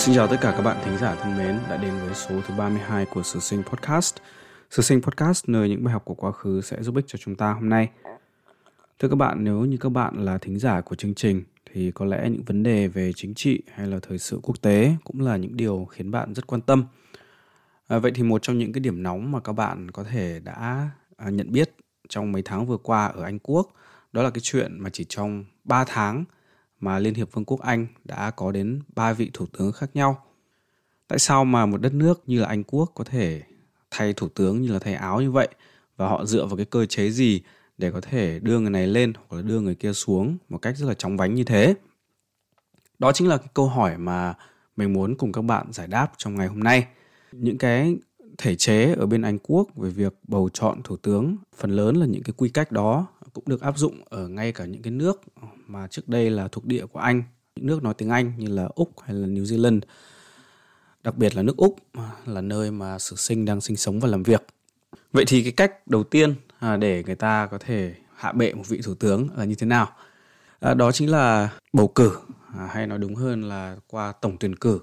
Xin chào tất cả các bạn thính giả thân mến đã đến với số thứ 32 của Sử Sinh Podcast. Sử Sinh Podcast nơi những bài học của quá khứ sẽ giúp ích cho chúng ta hôm nay. Thưa các bạn, nếu như các bạn là thính giả của chương trình thì có lẽ những vấn đề về chính trị hay là thời sự quốc tế cũng là những điều khiến bạn rất quan tâm. À, vậy thì một trong những cái điểm nóng mà các bạn có thể đã à, nhận biết trong mấy tháng vừa qua ở Anh Quốc đó là cái chuyện mà chỉ trong 3 tháng mà Liên hiệp Vương quốc Anh đã có đến 3 vị thủ tướng khác nhau. Tại sao mà một đất nước như là Anh Quốc có thể thay thủ tướng như là thay áo như vậy và họ dựa vào cái cơ chế gì để có thể đưa người này lên hoặc là đưa người kia xuống một cách rất là chóng vánh như thế? Đó chính là cái câu hỏi mà mình muốn cùng các bạn giải đáp trong ngày hôm nay. Những cái thể chế ở bên Anh Quốc về việc bầu chọn thủ tướng, phần lớn là những cái quy cách đó cũng được áp dụng ở ngay cả những cái nước mà trước đây là thuộc địa của Anh, những nước nói tiếng Anh như là Úc hay là New Zealand. Đặc biệt là nước Úc là nơi mà sử sinh đang sinh sống và làm việc. Vậy thì cái cách đầu tiên à, để người ta có thể hạ bệ một vị thủ tướng là như thế nào? À, đó chính là bầu cử à, hay nói đúng hơn là qua tổng tuyển cử.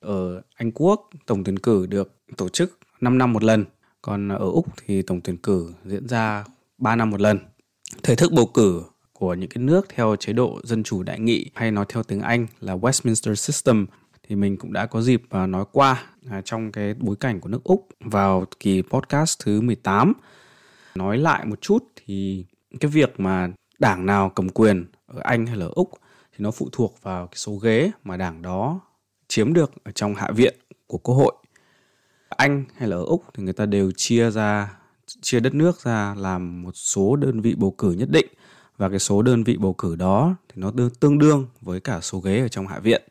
Ở Anh Quốc, tổng tuyển cử được tổ chức 5 năm một lần, còn ở Úc thì tổng tuyển cử diễn ra 3 năm một lần. Thể thức bầu cử của những cái nước theo chế độ dân chủ đại nghị hay nói theo tiếng Anh là Westminster System thì mình cũng đã có dịp à, nói qua à, trong cái bối cảnh của nước Úc vào kỳ podcast thứ 18. Nói lại một chút thì cái việc mà đảng nào cầm quyền ở Anh hay là ở Úc thì nó phụ thuộc vào cái số ghế mà đảng đó chiếm được ở trong hạ viện của quốc hội. Anh hay là ở Úc thì người ta đều chia ra chia đất nước ra làm một số đơn vị bầu cử nhất định và cái số đơn vị bầu cử đó thì nó tương đương với cả số ghế ở trong hạ viện.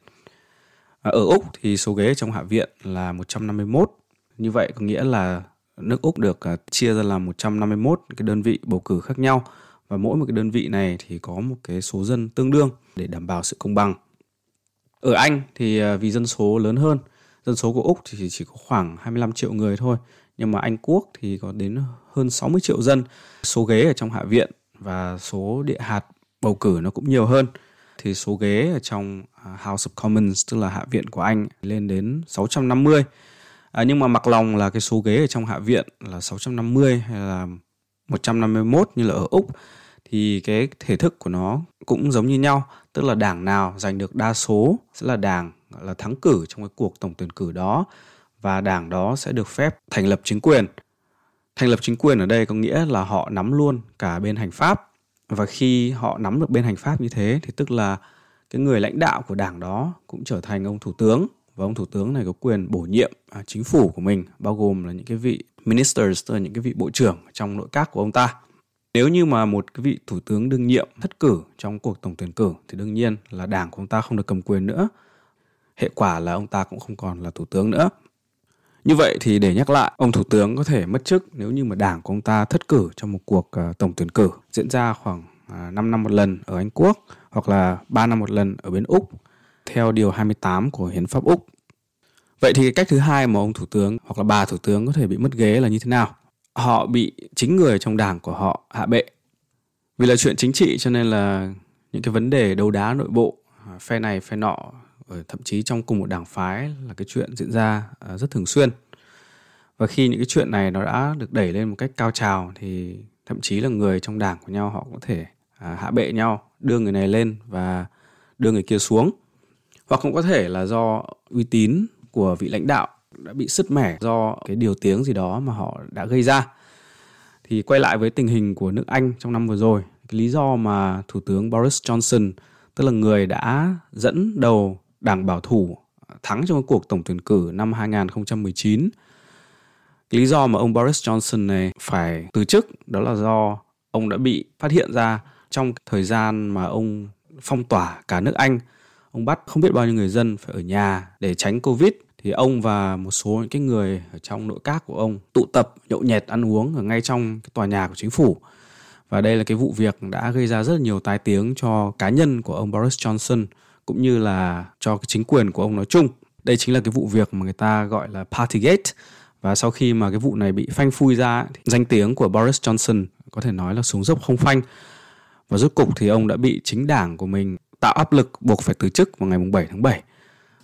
Ở Úc thì số ghế trong hạ viện là 151. Như vậy có nghĩa là nước Úc được à, chia ra làm 151 cái đơn vị bầu cử khác nhau và mỗi một cái đơn vị này thì có một cái số dân tương đương để đảm bảo sự công bằng. Ở Anh thì à, vì dân số lớn hơn, dân số của Úc thì chỉ có khoảng 25 triệu người thôi, nhưng mà Anh Quốc thì có đến hơn 60 triệu dân. Số ghế ở trong hạ viện và số địa hạt bầu cử nó cũng nhiều hơn. Thì số ghế ở trong à, House of Commons tức là hạ viện của Anh lên đến 650 à, nhưng mà mặc lòng là cái số ghế ở trong hạ viện là 650 hay là 151 như là ở Úc. Thì cái thể thức của nó cũng giống như nhau tức là đảng nào giành được đa số sẽ là đảng gọi là thắng cử trong cái cuộc tổng tuyển cử đó và đảng đó sẽ được phép thành lập chính quyền. Thành lập chính quyền ở đây có nghĩa là họ nắm luôn cả bên hành pháp. Và khi họ nắm được bên hành pháp như thế, thì tức là cái người lãnh đạo của đảng đó cũng trở thành ông thủ tướng. Và ông thủ tướng này có quyền bổ nhiệm à, chính phủ của mình, bao gồm là những cái vị ministers, tức là những cái vị bộ trưởng trong nội các của ông ta. Nếu như mà một cái vị thủ tướng đương nhiệm thất cử trong cuộc tổng tuyển cử, thì đương nhiên là đảng của ông ta không được cầm quyền nữa. Hệ quả là ông ta cũng không còn là thủ tướng nữa như vậy thì để nhắc lại, ông thủ tướng có thể mất chức nếu như mà đảng của ông ta thất cử trong một cuộc ờ, tổng tuyển cử diễn ra khoảng ờ, 5 năm một lần ở Anh Quốc hoặc là 3 năm một lần ở bên Úc theo điều 28 của Hiến pháp Úc. Vậy thì cách thứ hai mà ông thủ tướng hoặc là bà thủ tướng có thể bị mất ghế là như thế nào? Họ bị chính người trong đảng của họ hạ bệ. Vì là chuyện chính trị cho nên là những cái vấn đề đấu đá nội bộ, ờ, phe này phe nọ Ờ, thậm chí trong cùng một đảng phái là cái chuyện diễn ra ờ, rất thường xuyên. Và khi những cái chuyện này nó đã được đẩy lên một cách cao trào thì thậm chí là người trong đảng của nhau họ có thể à, hạ bệ nhau đưa người này lên và đưa người kia xuống. Hoặc cũng có thể là do uy tín của vị lãnh đạo đã bị sứt mẻ do cái điều tiếng gì đó mà họ đã gây ra. Thì quay lại với tình hình của nước Anh trong năm vừa rồi cái lý do mà thủ tướng Boris Johnson tức là người đã dẫn đầu đảng bảo thủ thắng trong cuộc tổng tuyển cử năm 2019. Lý do mà ông Boris Johnson này phải từ chức đó là do ông đã bị phát hiện ra trong thời gian mà ông phong tỏa cả nước Anh. Ông bắt không biết bao nhiêu người dân phải ở nhà để tránh Covid thì ông và một số những cái người ở trong nội các của ông tụ tập nhậu nhẹt ăn uống ở ngay trong cái tòa nhà của chính phủ. Và đây là cái vụ việc đã gây ra rất nhiều tai tiếng cho cá nhân của ông Boris Johnson cũng như là cho cái chính quyền của ông nói chung. Đây chính là cái vụ việc mà người ta gọi là Partygate. Và sau khi mà cái vụ này bị phanh phui ra thì danh tiếng của Boris Johnson có thể nói là xuống dốc không phanh. Và rốt cục thì ông đã bị chính đảng của mình tạo áp lực buộc phải từ chức vào ngày 7 tháng 7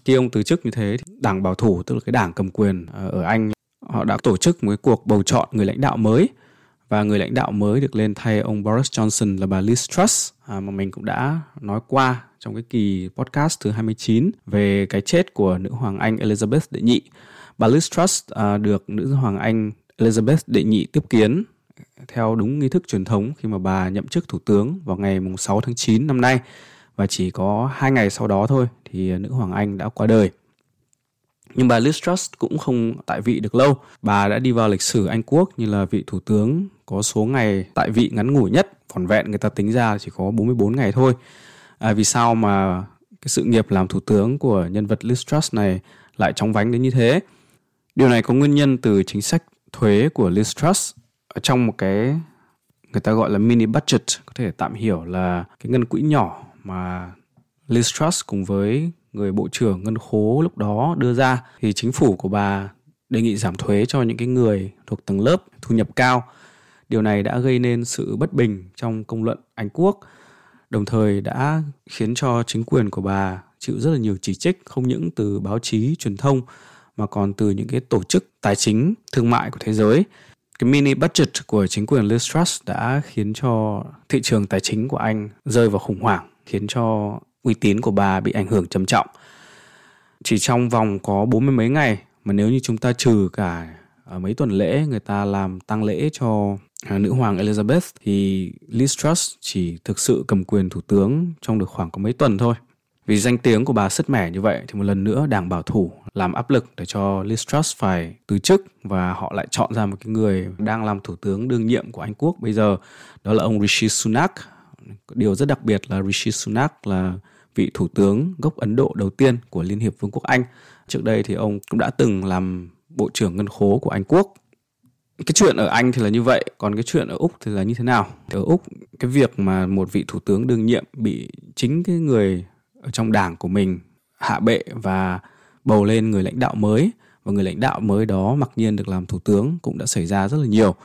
khi ông từ chức như thế thì đảng bảo thủ, tức là cái đảng cầm quyền ờ, ở Anh, họ đã tổ chức một cái cuộc bầu chọn người lãnh đạo mới và người lãnh đạo mới được lên thay ông Boris Johnson là bà Liz Truss à, mà mình cũng đã nói qua trong cái kỳ podcast thứ 29 về cái chết của nữ hoàng Anh Elizabeth đệ nhị. Bà Liz Truss à, được nữ hoàng Anh Elizabeth đệ nhị tiếp kiến theo đúng nghi thức truyền thống khi mà bà nhậm chức thủ tướng vào ngày 6 tháng 9 năm nay và chỉ có hai ngày sau đó thôi thì nữ hoàng Anh đã qua đời. Nhưng bà Liz Truss cũng không tại vị được lâu. Bà đã đi vào lịch sử Anh Quốc như là vị thủ tướng có số ngày tại vị ngắn ngủi nhất. Vỏn vẹn người ta tính ra chỉ có 44 ngày thôi. À, vì sao mà cái sự nghiệp làm thủ tướng của nhân vật Liz Truss này lại chóng vánh đến như thế? Điều này có nguyên nhân từ chính sách thuế của Liz Truss ở trong một cái người ta gọi là mini budget có thể tạm hiểu là cái ngân quỹ nhỏ mà Liz Truss cùng với người bộ trưởng ngân khố lúc đó đưa ra thì chính phủ của bà đề nghị giảm thuế cho những cái người thuộc tầng lớp thu nhập cao. Điều này đã gây nên sự bất bình trong công luận Anh quốc, đồng thời đã khiến cho chính quyền của bà chịu rất là nhiều chỉ trích không những từ báo chí truyền thông mà còn từ những cái tổ chức tài chính thương mại của thế giới. Cái mini budget của chính quyền Liz Truss đã khiến cho thị trường tài chính của Anh rơi vào khủng hoảng, khiến cho uy tín của bà bị ảnh hưởng trầm trọng. Chỉ trong vòng có bốn mươi mấy ngày mà nếu như chúng ta trừ cả ờ, mấy tuần lễ người ta làm tăng lễ cho à, nữ hoàng Elizabeth thì Liz Truss chỉ thực sự cầm quyền thủ tướng trong được khoảng có mấy tuần thôi. Vì danh tiếng của bà sứt mẻ như vậy thì một lần nữa đảng bảo thủ làm áp lực để cho Liz Truss phải từ chức và họ lại chọn ra một cái người đang làm thủ tướng đương nhiệm của Anh Quốc bây giờ đó là ông Rishi Sunak. Điều rất đặc biệt là Rishi Sunak là vị thủ tướng gốc Ấn Độ đầu tiên của Liên hiệp Vương quốc Anh. Trước đây thì ông cũng đã từng làm bộ trưởng ngân khố của Anh Quốc. Cái chuyện ở Anh thì là như vậy, còn cái chuyện ở Úc thì là như thế nào? Ở Úc, cái việc mà một vị thủ tướng đương nhiệm bị chính cái người ở trong đảng của mình hạ bệ và bầu lên người lãnh đạo mới và người lãnh đạo mới đó mặc nhiên được làm thủ tướng cũng đã xảy ra rất là nhiều.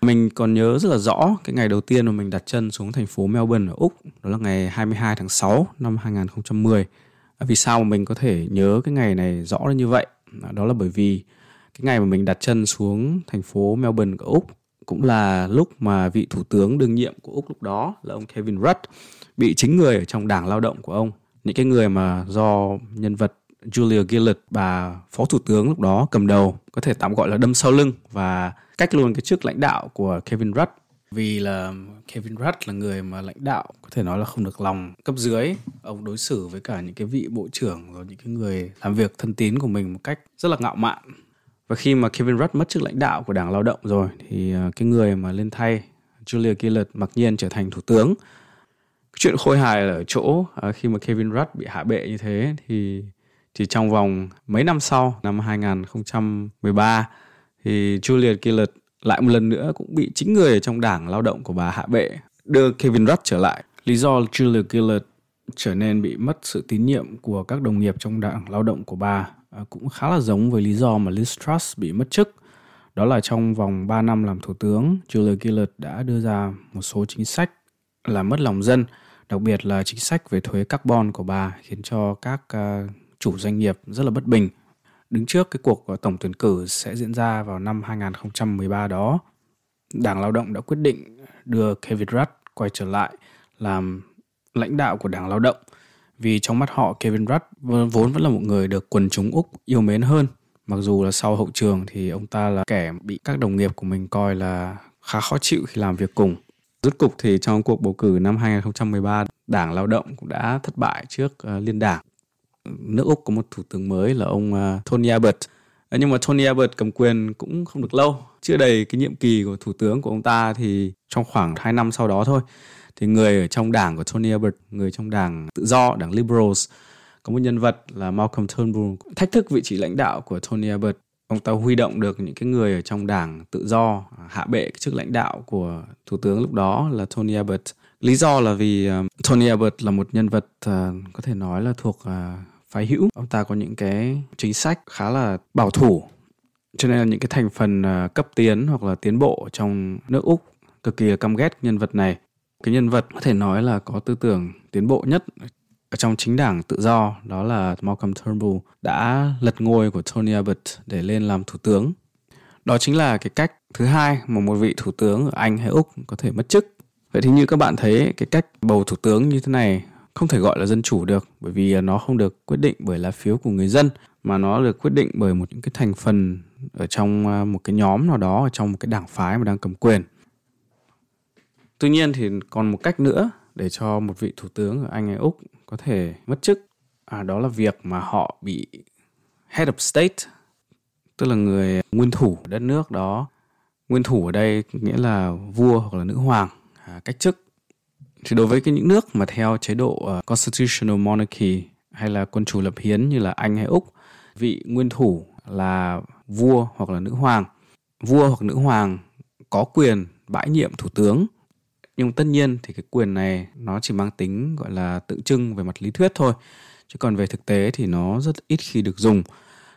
Mình còn nhớ rất là rõ cái ngày đầu tiên mà mình đặt chân xuống thành phố Melbourne ở Úc, đó là ngày 22 tháng 6 năm 2010. Vì sao mà mình có thể nhớ cái ngày này rõ như vậy? Đó là bởi vì cái ngày mà mình đặt chân xuống thành phố Melbourne của Úc cũng là lúc mà vị thủ tướng đương nhiệm của Úc lúc đó là ông Kevin Rudd bị chính người ở trong đảng lao động của ông. Những cái người mà do nhân vật Julia Gillard, bà phó thủ tướng lúc đó cầm đầu, có thể tạm gọi là đâm sau lưng và cách luôn cái chức lãnh đạo của Kevin Rudd. Vì là Kevin Rudd là người mà lãnh đạo, có thể nói là không được lòng cấp dưới, ông đối xử với cả những cái vị bộ trưởng rồi những cái người làm việc thân tín của mình một cách rất là ngạo mạn và khi mà Kevin Rudd mất chức lãnh đạo của đảng lao động rồi, thì ờ, cái người mà lên thay, Julia Gillard mặc nhiên trở thành thủ tướng chuyện khôi hài là ở chỗ ờ, khi mà Kevin Rudd bị hạ bệ như thế thì chỉ trong vòng mấy năm sau, năm 2013 thì Julia Gillard lại một lần nữa cũng bị chính người ở trong đảng lao động của bà hạ bệ, đưa Kevin Rudd trở lại. Lý do Julia Gillard trở nên bị mất sự tín nhiệm của các đồng nghiệp trong đảng lao động của bà Ờ, cũng khá là giống với lý do mà Liz Truss bị mất chức. Đó là trong vòng 3 năm làm thủ tướng, Julia Gillard đã đưa ra một số chính sách làm mất lòng dân đặc biệt là chính sách về thuế carbon của bà khiến cho các ờ, chủ doanh nghiệp rất là bất bình. Đứng trước cái cuộc ờ, tổng tuyển cử sẽ diễn ra vào năm 2013 đó, Đảng Lao động đã quyết định đưa Kevin Rudd quay trở lại làm lãnh đạo của Đảng Lao động vì trong mắt họ Kevin Rudd vốn vẫn là một người được quần chúng Úc yêu mến hơn. Mặc dù là sau hậu trường thì ông ta là kẻ bị các đồng nghiệp của mình coi là khá khó chịu khi làm việc cùng. Rốt cục thì trong cuộc bầu cử năm 2013, Đảng Lao động cũng đã thất bại trước uh, Liên đảng. Nước Úc có một thủ tướng mới là ông uh, Tony Abbott. Ờ, nhưng mà Tony Abbott cầm quyền cũng không được lâu. Chưa đầy cái nhiệm kỳ của thủ tướng của ông ta thì trong khoảng 2 năm sau đó thôi thì người ở trong đảng của Tony Abbott, người trong đảng tự do, đảng Liberals có một nhân vật là Malcolm Turnbull thách thức vị trí lãnh đạo của Tony Abbott. Ông ta huy động được những cái người ở trong đảng tự do hạ bệ cái chức lãnh đạo của thủ tướng lúc đó là Tony Abbott. Lý do là vì uh, Tony Abbott là một nhân vật uh, có thể nói là thuộc uh, phái hữu. Ông ta có những cái chính sách khá là bảo thủ cho nên là những cái thành phần uh, cấp tiến hoặc là tiến bộ trong nước úc cực kỳ căm ghét nhân vật này cái nhân vật có thể nói là có tư tưởng tiến bộ nhất ở trong chính đảng tự do, đó là Malcolm Turnbull, đã lật ngôi của Tony Abbott để lên làm thủ tướng. Đó chính là cái cách thứ hai mà một vị thủ tướng ở Anh hay Úc có thể mất chức. Vậy thì như các bạn thấy, cái cách bầu thủ tướng như thế này không thể gọi là dân chủ được, bởi vì nó không được quyết định bởi lá phiếu của người dân, mà nó được quyết định bởi một những cái thành phần ở trong à, một cái nhóm nào đó ở trong một cái đảng phái mà đang cầm quyền. Tuy nhiên thì còn một cách nữa để cho một vị thủ tướng ở Anh hay Úc có thể mất chức. À, đó là việc mà họ bị head of state tức là người nguyên thủ đất nước đó. Nguyên thủ ở đây nghĩa là vua hoặc là nữ hoàng à, cách chức. Thì đối với cái những nước mà theo chế độ uh, constitutional monarchy hay là quân chủ lập hiến như là Anh hay Úc vị nguyên thủ là vua hoặc là nữ hoàng. Vua hoặc nữ hoàng có quyền bãi nhiệm thủ tướng nhưng tất nhiên thì cái quyền này nó chỉ mang tính gọi là tượng trưng về mặt lý thuyết thôi. Chứ còn về thực tế thì nó rất ít khi được dùng.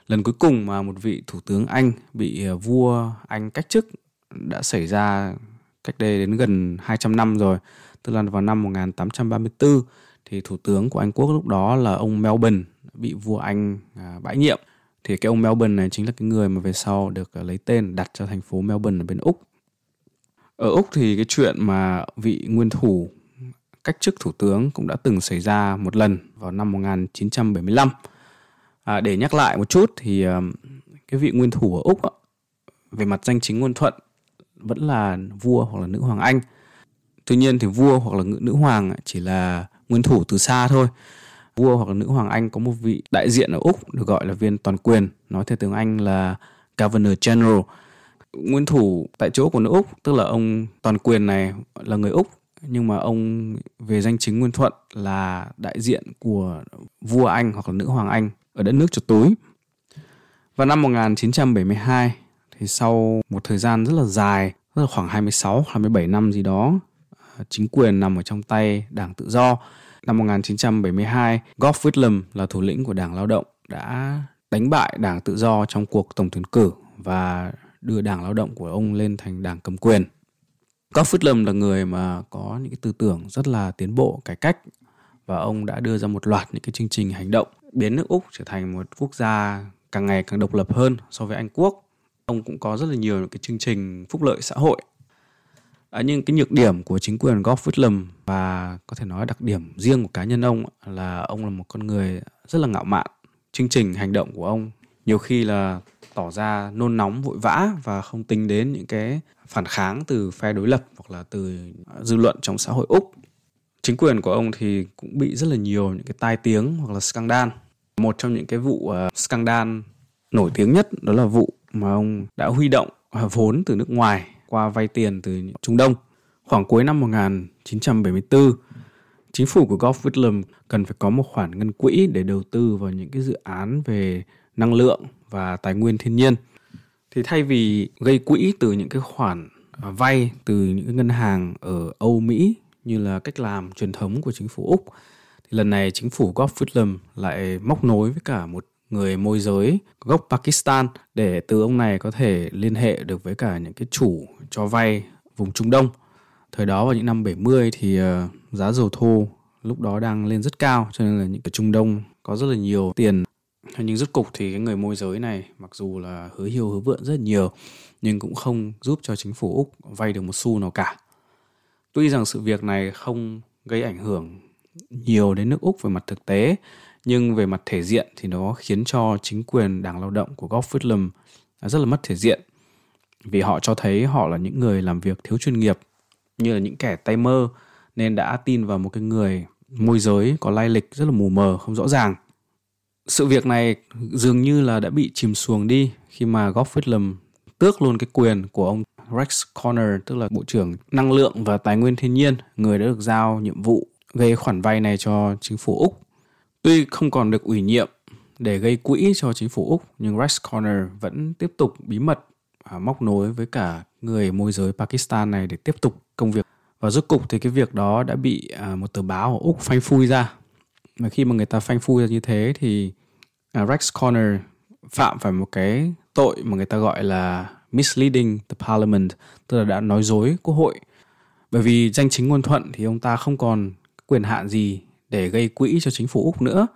Lần cuối cùng mà một vị thủ tướng Anh bị à, vua Anh cách chức đã xảy ra cách đây đến gần 200 năm rồi tức là vào năm 1834 thì thủ tướng của Anh quốc lúc đó là ông Melbourne bị vua Anh à, bãi nhiệm. Thì cái ông Melbourne này chính là cái người mà về sau được à, lấy tên đặt cho thành phố Melbourne ở bên Úc ở Úc thì cái chuyện mà vị nguyên thủ cách chức thủ tướng cũng đã từng xảy ra một lần vào năm 1975. À, để nhắc lại một chút thì ờ, cái vị nguyên thủ ở Úc về mặt danh chính ngôn thuận vẫn là vua hoặc là nữ hoàng Anh. Tuy nhiên thì vua hoặc là nữ hoàng chỉ là nguyên thủ từ xa thôi. Vua hoặc là nữ hoàng Anh có một vị đại diện ở Úc được gọi là viên toàn quyền, nói theo tiếng Anh là Governor General nguyên thủ tại chỗ của nước Úc, tức là ông toàn quyền này là người Úc nhưng mà ông về danh chính nguyên thuận là đại diện của vua Anh hoặc là nữ hoàng Anh ở đất nước chuột túi. Vào năm 1972 thì sau một thời gian rất là dài, rất là khoảng 26, 27 năm gì đó, à, chính quyền nằm ở trong tay Đảng Tự Do. Năm 1972, Gough Whitlam là thủ lĩnh của Đảng Lao động đã đánh bại Đảng Tự Do trong cuộc tổng tuyển cử và đưa đảng lao động của ông lên thành đảng cầm quyền. Gough Whitlam là người mà có những cái tư tưởng rất là tiến bộ, cải cách và ông đã đưa ra một loạt những cái chương trình hành động biến nước Úc trở thành một quốc gia càng ngày càng độc lập hơn so với Anh quốc. Ông cũng có rất là nhiều những cái chương trình phúc lợi xã hội. À, nhưng cái nhược điểm của chính quyền Gough Whitlam và có thể nói đặc điểm riêng của cá nhân ông là ông là một con người rất là ngạo mạn. Chương trình hành động của ông nhiều khi là tỏ ra nôn nóng vội vã và không tính đến những cái phản kháng từ phe đối lập hoặc là từ à, dư luận trong xã hội Úc. Chính quyền của ông thì cũng bị rất là nhiều những cái tai tiếng hoặc là scandal. Một trong những cái vụ à, scandal nổi tiếng nhất đó là vụ mà ông đã huy động à, vốn từ nước ngoài qua vay tiền từ Trung Đông. Khoảng cuối năm 1974, chính phủ của Gough Whitlam cần phải có một khoản ngân quỹ để đầu tư vào những cái dự án về năng lượng và tài nguyên thiên nhiên thì thay vì gây quỹ từ những cái khoản à, vay từ những cái ngân hàng ở Âu Mỹ như là cách làm truyền thống của chính phủ Úc, thì lần này chính phủ Gough Whitlam lại móc nối với cả một người môi giới gốc Pakistan để từ ông này có thể liên hệ được với cả những cái chủ cho vay vùng Trung Đông. Thời đó vào những năm 70 thì à, giá dầu thô lúc đó đang lên rất cao, cho nên là những cái Trung Đông có rất là nhiều tiền nhưng rốt cục thì cái người môi giới này mặc dù là hứa hiêu hứa vượn rất nhiều nhưng cũng không giúp cho chính phủ Úc vay được một xu nào cả. Tuy rằng sự việc này không gây ảnh hưởng nhiều đến nước Úc về mặt thực tế, nhưng về mặt thể diện thì nó khiến cho chính quyền đảng lao động của Gough Whitlam rất là mất thể diện. Vì họ cho thấy họ là những người làm việc thiếu chuyên nghiệp, như là những kẻ tay mơ, nên đã tin vào một cái người môi giới có lai lịch rất là mù mờ, không rõ ràng sự việc này dường như là đã bị chìm xuồng đi khi mà Gough Whitlam tước luôn cái quyền của ông Rex Connor tức là bộ trưởng năng lượng và tài nguyên thiên nhiên người đã được giao nhiệm vụ gây khoản vay này cho chính phủ Úc. Tuy không còn được ủy nhiệm để gây quỹ cho chính phủ Úc nhưng Rex Connor vẫn tiếp tục bí mật à, móc nối với cả người môi giới Pakistan này để tiếp tục công việc và rốt cục thì cái việc đó đã bị à, một tờ báo ở Úc phanh phui ra mà khi mà người ta phanh phui ra như thế thì uh, Rex Connor phạm phải một cái tội mà người ta gọi là misleading the parliament tức là đã nói dối quốc hội bởi vì danh chính ngôn thuận thì ông ta không còn quyền hạn gì để gây quỹ cho chính phủ Úc nữa.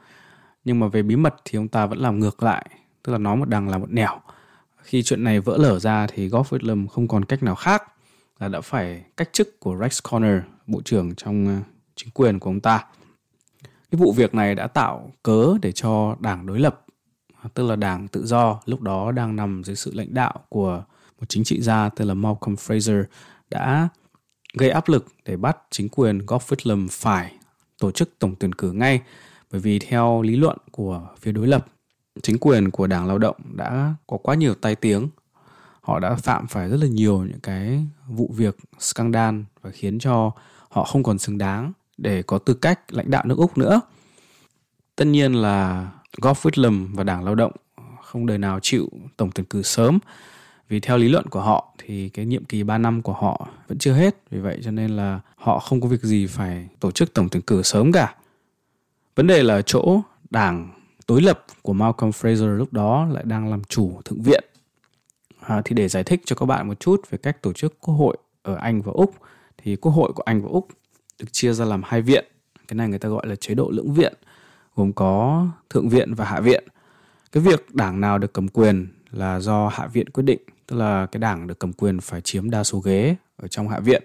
Nhưng mà về bí mật thì ông ta vẫn làm ngược lại, tức là nói một đằng là một nẻo. Khi chuyện này vỡ lở ra thì Gough Whitlam không còn cách nào khác là đã phải cách chức của Rex Connor, bộ trưởng trong à, chính quyền của ông ta. Cái vụ việc này đã tạo cớ để cho đảng đối lập, à, tức là đảng tự do, lúc đó đang nằm dưới sự lãnh đạo của một chính trị gia tên là Malcolm Fraser đã gây áp lực để bắt chính quyền Gough Whitlam phải tổ chức tổng tuyển cử ngay. Bởi vì theo lý luận của phía đối lập chính quyền của đảng lao động đã có quá nhiều tai tiếng. Họ đã phạm phải rất là nhiều những cái vụ việc scandal và khiến cho họ không còn xứng đáng để có tư cách lãnh đạo nước Úc nữa. Tất nhiên là Gough Whitlam và Đảng Lao động không đời nào chịu tổng tuyển cử sớm. Vì theo lý luận của họ thì cái nhiệm kỳ 3 năm của họ vẫn chưa hết. Vì vậy cho nên là họ không có việc gì phải tổ chức tổng tuyển cử sớm cả. Vấn đề là chỗ đảng đối lập của Malcolm Fraser lúc đó lại đang làm chủ thượng viện. À, thì để giải thích cho các bạn một chút về cách tổ chức quốc hội ở Anh và Úc thì quốc hội của Anh và Úc được chia ra làm hai viện. Cái này người ta gọi là chế độ lưỡng viện, gồm có thượng viện và hạ viện. Cái việc đảng nào được cầm quyền là do hạ viện quyết định, tức là cái đảng được cầm quyền phải chiếm đa số ghế ở trong hạ viện.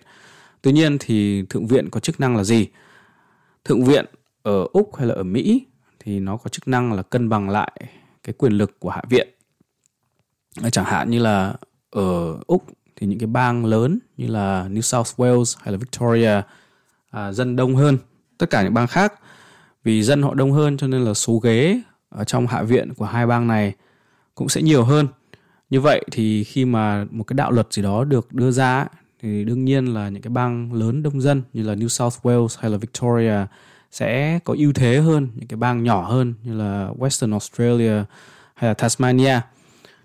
Tuy nhiên thì thượng viện có chức năng là gì? Thượng viện ở úc hay là ở mỹ thì nó có chức năng là cân bằng lại cái quyền lực của hạ viện. Ờ, chẳng hạn như là ở úc thì những cái bang lớn như là new south wales hay là victoria à, dân đông hơn tất cả những bang khác. Vì dân họ đông hơn cho nên là số ghế ở trong hạ viện của hai bang này cũng sẽ nhiều hơn. Như vậy thì khi mà một cái đạo luật gì đó được đưa ra thì đương nhiên là những cái bang lớn đông dân như là New South Wales hay là Victoria sẽ có ưu thế hơn những cái bang nhỏ hơn như là Western Australia hay là Tasmania.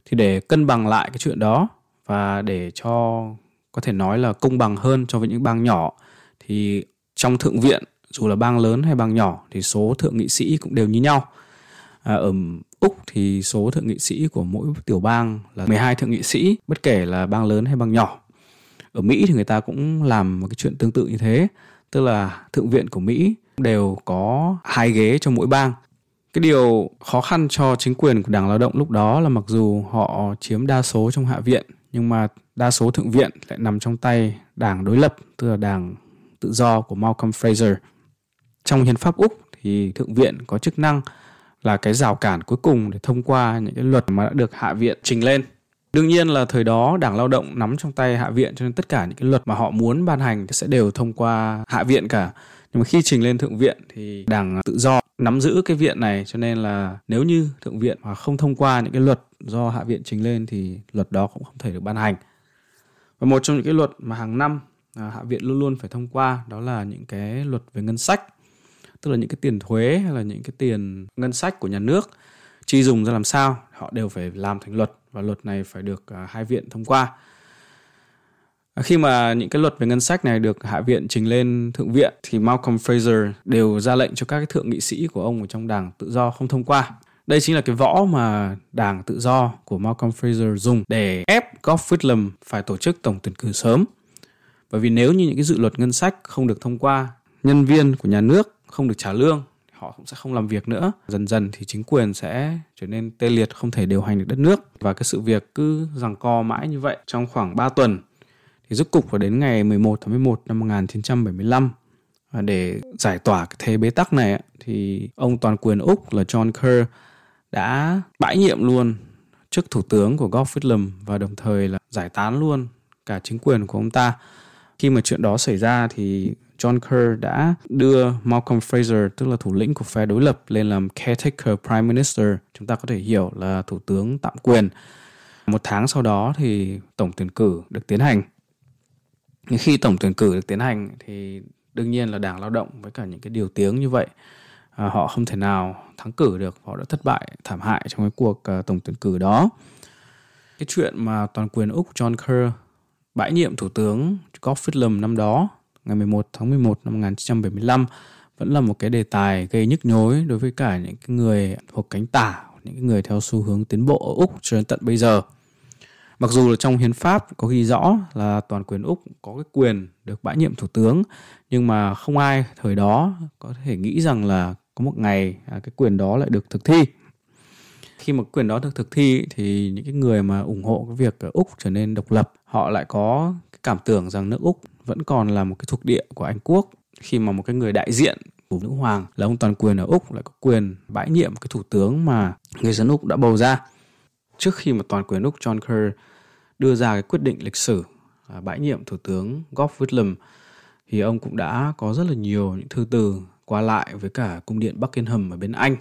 Thì để cân bằng lại cái chuyện đó và để cho có thể nói là công bằng hơn cho với những bang nhỏ thì trong thượng viện dù là bang lớn hay bang nhỏ thì số thượng nghị sĩ cũng đều như nhau à, ở Úc thì số thượng nghị sĩ của mỗi tiểu bang là 12 thượng nghị sĩ, bất kể là bang lớn hay bang nhỏ. Ở Mỹ thì người ta cũng làm một cái chuyện tương tự như thế, tức là thượng viện của Mỹ đều có hai ghế cho mỗi bang. Cái điều khó khăn cho chính quyền của Đảng Lao động lúc đó là mặc dù họ chiếm đa số trong hạ viện, nhưng mà đa số thượng viện lại nằm trong tay đảng đối lập, tức là đảng tự do của Malcolm Fraser. Trong hiến pháp Úc thì thượng viện có chức năng là cái rào cản cuối cùng để thông qua những cái luật mà đã được hạ viện trình lên. Đương nhiên là thời đó đảng lao động nắm trong tay hạ viện cho nên tất cả những cái luật mà họ muốn ban hành sẽ đều thông qua hạ viện cả. Nhưng mà khi trình lên thượng viện thì đảng tự do nắm giữ cái viện này cho nên là nếu như thượng viện mà không thông qua những cái luật do hạ viện trình lên thì luật đó cũng không thể được ban hành. Và một trong những cái luật mà hàng năm à, hạ viện luôn luôn phải thông qua đó là những cái luật về ngân sách tức là những cái tiền thuế hay là những cái tiền ngân sách của nhà nước chi dùng ra làm sao họ đều phải làm thành luật và luật này phải được à, hai viện thông qua. À, khi mà những cái luật về ngân sách này được hạ viện trình lên thượng viện thì Malcolm Fraser đều ra lệnh cho các cái thượng nghị sĩ của ông ở trong đảng tự do không thông qua. Đây chính là cái võ mà đảng tự do của Malcolm Fraser dùng để ép Gough Whitlam phải tổ chức tổng tuyển cử sớm bởi vì nếu như những cái dự luật ngân sách không được thông qua, nhân viên của nhà nước không được trả lương, họ cũng sẽ không làm việc nữa dần dần thì chính quyền sẽ trở nên tê liệt, không thể điều hành được đất nước và cái sự việc cứ rằng co mãi như vậy trong khoảng 3 tuần thì rốt cục vào đến ngày 11 tháng 11 năm 1975 và để giải tỏa cái thế bế tắc này thì ông toàn quyền Úc là John Kerr đã bãi nhiệm luôn chức thủ tướng của Gough Whitlam và đồng thời là giải tán luôn cả chính quyền của ông ta. Khi mà chuyện đó xảy ra thì John Kerr đã đưa Malcolm Fraser, tức là thủ lĩnh của phe đối lập, lên làm caretaker prime minister. Chúng ta có thể hiểu là thủ tướng tạm quyền. Một tháng sau đó thì tổng tuyển cử được tiến hành. nhưng Khi tổng tuyển cử được tiến hành thì đương nhiên là đảng lao động với cả những cái điều tiếng như vậy à, họ không thể nào thắng cử được họ đã thất bại thảm hại trong cái cuộc à, tổng tuyển cử đó cái chuyện mà toàn quyền úc john kerr bãi nhiệm thủ tướng Gough Whitlam năm đó ngày 11 tháng 11 năm 1975 vẫn là một cái đề tài gây nhức nhối đối với cả những cái người thuộc cánh tả, những cái người theo xu hướng tiến bộ ở Úc cho đến tận bây giờ. Mặc dù là trong hiến pháp có ghi rõ là toàn quyền Úc có cái quyền được bãi nhiệm thủ tướng, nhưng mà không ai thời đó có thể nghĩ rằng là có một ngày à, cái quyền đó lại được thực thi. Khi mà quyền đó được thực thi thì những cái người mà ủng hộ cái việc ờ, Úc trở nên độc lập, họ lại có cái cảm tưởng rằng nước Úc vẫn còn là một cái thuộc địa của Anh quốc khi mà một cái người đại diện của nữ hoàng là ông toàn quyền ở Úc lại có quyền bãi nhiệm cái thủ tướng mà người dân Úc đã bầu ra. Trước khi mà toàn quyền Úc John Kerr đưa ra cái quyết định lịch sử à, bãi nhiệm thủ tướng Gough Whitlam thì ông cũng đã có rất là nhiều những thư từ qua lại với cả cung điện Buckingham ở bên Anh.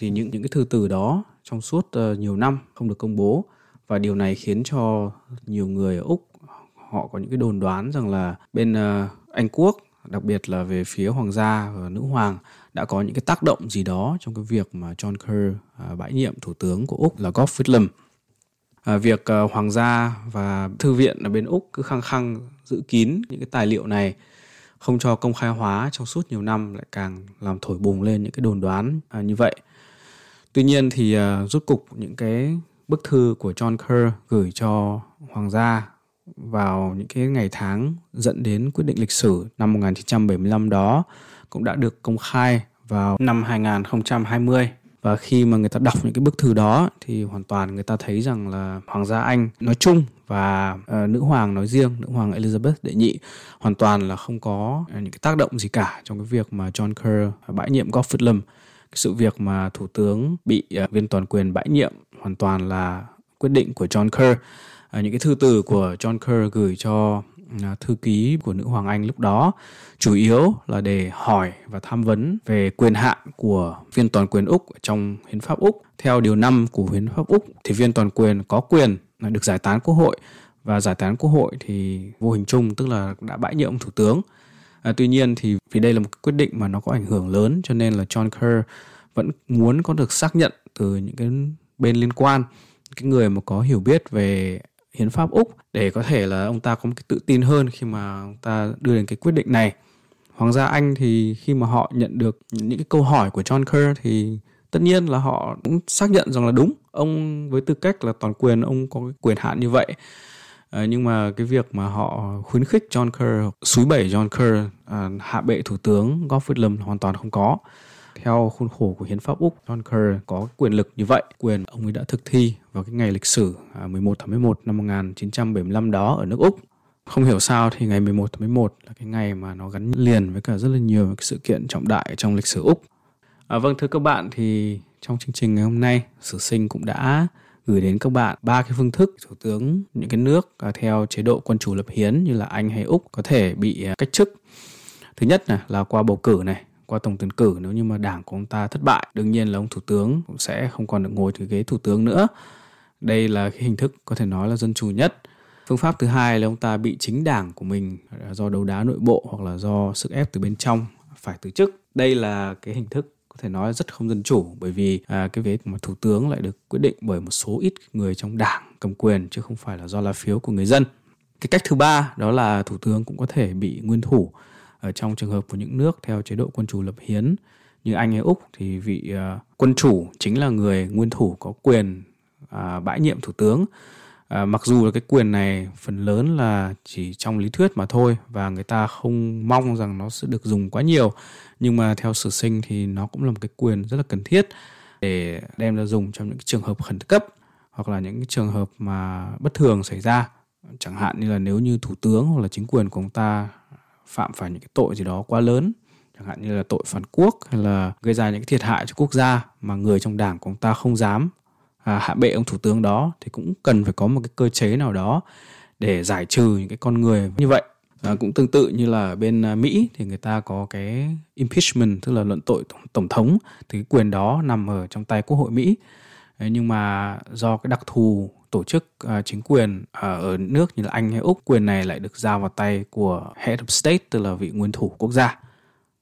Thì những những cái thư từ đó trong suốt uh, nhiều năm không được công bố và điều này khiến cho nhiều người ở Úc họ có những cái đồn đoán rằng là bên uh, Anh quốc đặc biệt là về phía hoàng gia và nữ hoàng đã có những cái tác động gì đó trong cái việc mà John Kerr uh, bãi nhiệm thủ tướng của Úc là Gough Whitlam à, việc uh, hoàng gia và thư viện ở bên úc cứ khăng khăng giữ kín những cái tài liệu này không cho công khai hóa trong suốt nhiều năm lại càng làm thổi bùng lên những cái đồn đoán à, như vậy tuy nhiên thì à, uh, rút cục những cái bức thư của John Kerr gửi cho hoàng gia vào những cái ngày tháng dẫn đến quyết định lịch sử năm 1975 đó cũng đã được công khai vào năm 2020 và khi mà người ta đọc những cái bức thư đó thì hoàn toàn người ta thấy rằng là hoàng gia Anh nói chung và uh, nữ hoàng nói riêng nữ hoàng Elizabeth đệ nhị hoàn toàn là không có uh, những cái tác động gì cả trong cái việc mà John Kerr bãi nhiệm Gough Whitlam cái sự việc mà thủ tướng bị à, viên toàn quyền bãi nhiệm hoàn toàn là quyết định của John Kerr à, những cái thư từ của John Kerr gửi cho à, thư ký của nữ hoàng Anh lúc đó chủ yếu là để hỏi và tham vấn về quyền hạn của viên toàn quyền Úc trong hiến pháp Úc. Theo điều 5 của hiến pháp Úc thì viên toàn quyền có quyền được giải tán quốc hội và giải tán quốc hội thì vô hình chung, tức là đã bãi nhiệm thủ tướng. À, tuy nhiên thì vì đây là một quyết định mà nó có ảnh hưởng lớn cho nên là John Kerr vẫn muốn có được xác nhận từ những cái bên liên quan cái người mà có hiểu biết về hiến pháp Úc để có thể là ông ta có một cái tự tin hơn khi mà ông ta đưa đến cái quyết định này. Hoàng gia Anh thì khi mà họ nhận được những cái câu hỏi của John Kerr thì tất nhiên là họ cũng xác nhận rằng là đúng ông với tư cách là toàn quyền ông có cái quyền hạn như vậy à, nhưng mà cái việc mà họ khuyến khích John Kerr suối bẩy John Kerr à, hạ bệ thủ tướng Gough Whitlam hoàn toàn không có theo khuôn khổ của hiến pháp Úc, John Kerr có quyền lực như vậy. Quyền ông ấy đã thực thi vào cái ngày lịch sử à, 11 tháng 11 năm 1975 đó ở nước Úc. Không hiểu sao thì ngày 11 tháng 11 là cái ngày mà nó gắn liền với cả rất là nhiều cái sự kiện trọng đại trong lịch sử Úc. À, vâng thưa các bạn thì trong chương trình ngày hôm nay Sử Sinh cũng đã gửi đến các bạn ba cái phương thức thủ tướng những cái nước à, theo chế độ quân chủ lập hiến như là Anh hay Úc có thể bị à, cách chức. Thứ nhất là, là qua bầu cử này, qua tổng tuyển cử nếu như mà đảng của ông ta thất bại đương nhiên là ông thủ tướng cũng sẽ không còn được ngồi từ ghế thủ tướng nữa. Đây là cái hình thức có thể nói là dân chủ nhất. Phương pháp thứ hai là ông ta bị chính đảng của mình à, do đấu đá nội bộ hoặc là do sức ép từ bên trong phải từ chức. Đây là cái hình thức thể nói rất không dân chủ bởi vì à, cái việc mà thủ tướng lại được quyết định bởi một số ít người trong đảng cầm quyền chứ không phải là do lá phiếu của người dân cái cách thứ ba đó là thủ tướng cũng có thể bị nguyên thủ ở trong trường hợp của những nước theo chế độ quân chủ lập hiến như Anh hay Úc thì vị uh, quân chủ chính là người nguyên thủ có quyền uh, bãi nhiệm thủ tướng. À, mặc dù là cái quyền này phần lớn là chỉ trong lý thuyết mà thôi và người ta không mong rằng nó sẽ được dùng quá nhiều, nhưng mà theo sử sinh thì nó cũng là một cái quyền rất là cần thiết để đem ra dùng trong những trường hợp khẩn cấp hoặc là những trường hợp mà bất thường xảy ra. Chẳng hạn như là nếu như thủ tướng hoặc là chính quyền của ông ta phạm phải những cái tội gì đó quá lớn, chẳng hạn như là tội phản quốc hay là gây ra những cái thiệt hại cho quốc gia mà người trong đảng của ông ta không dám à, hạ bệ ông thủ tướng đó thì cũng cần phải có một cái cơ chế nào đó để giải trừ những cái con người như vậy à, cũng tương tự như là bên à, Mỹ thì người ta có cái impeachment tức là luận tội tổng thống thì cái quyền đó nằm ở trong tay quốc hội Mỹ ờ, nhưng mà do cái đặc thù tổ chức uh, chính quyền uh, ở nước như là Anh hay Úc quyền này lại được giao vào tay của head of state tức là vị nguyên thủ quốc gia.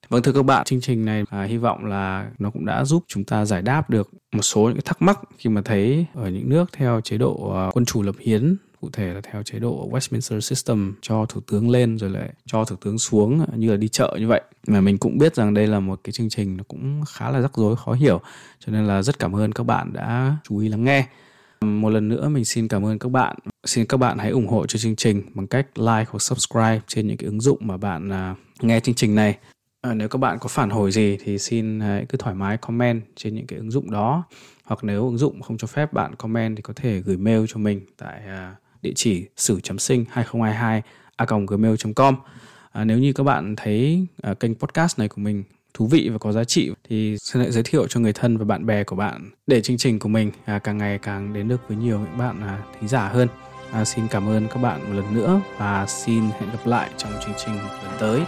Vâng thưa các bạn, chương trình này à, hy vọng là nó cũng đã giúp chúng ta giải đáp được một số những thắc mắc khi mà thấy ở những nước theo chế độ à, quân chủ lập hiến cụ thể là theo chế độ Westminster System cho thủ tướng lên rồi lại cho thủ tướng xuống như là đi chợ như vậy. Mà mình cũng biết rằng đây là một cái chương trình nó cũng khá là rắc rối khó hiểu cho nên là rất cảm ơn các bạn đã chú ý lắng nghe. Một lần nữa mình xin cảm ơn các bạn. Xin các bạn hãy ủng hộ cho chương trình bằng cách like hoặc subscribe trên những cái ứng dụng mà bạn à, nghe chương trình này à, nếu các bạn có phản hồi gì thì xin à, hãy cứ thoải mái comment trên những cái ứng dụng đó hoặc nếu ứng dụng không cho phép bạn comment thì có thể gửi mail cho mình tại à, địa chỉ sử sinh 2022 a gmail.com à, nếu như các bạn thấy à, kênh podcast này của mình thú vị và có giá trị thì xin hãy giới thiệu cho người thân và bạn bè của bạn để chương trình của mình à, càng ngày càng đến được với nhiều những bạn à, thính giả hơn. À, xin cảm ơn các bạn một lần nữa và xin hẹn gặp lại trong chương trình lần tới.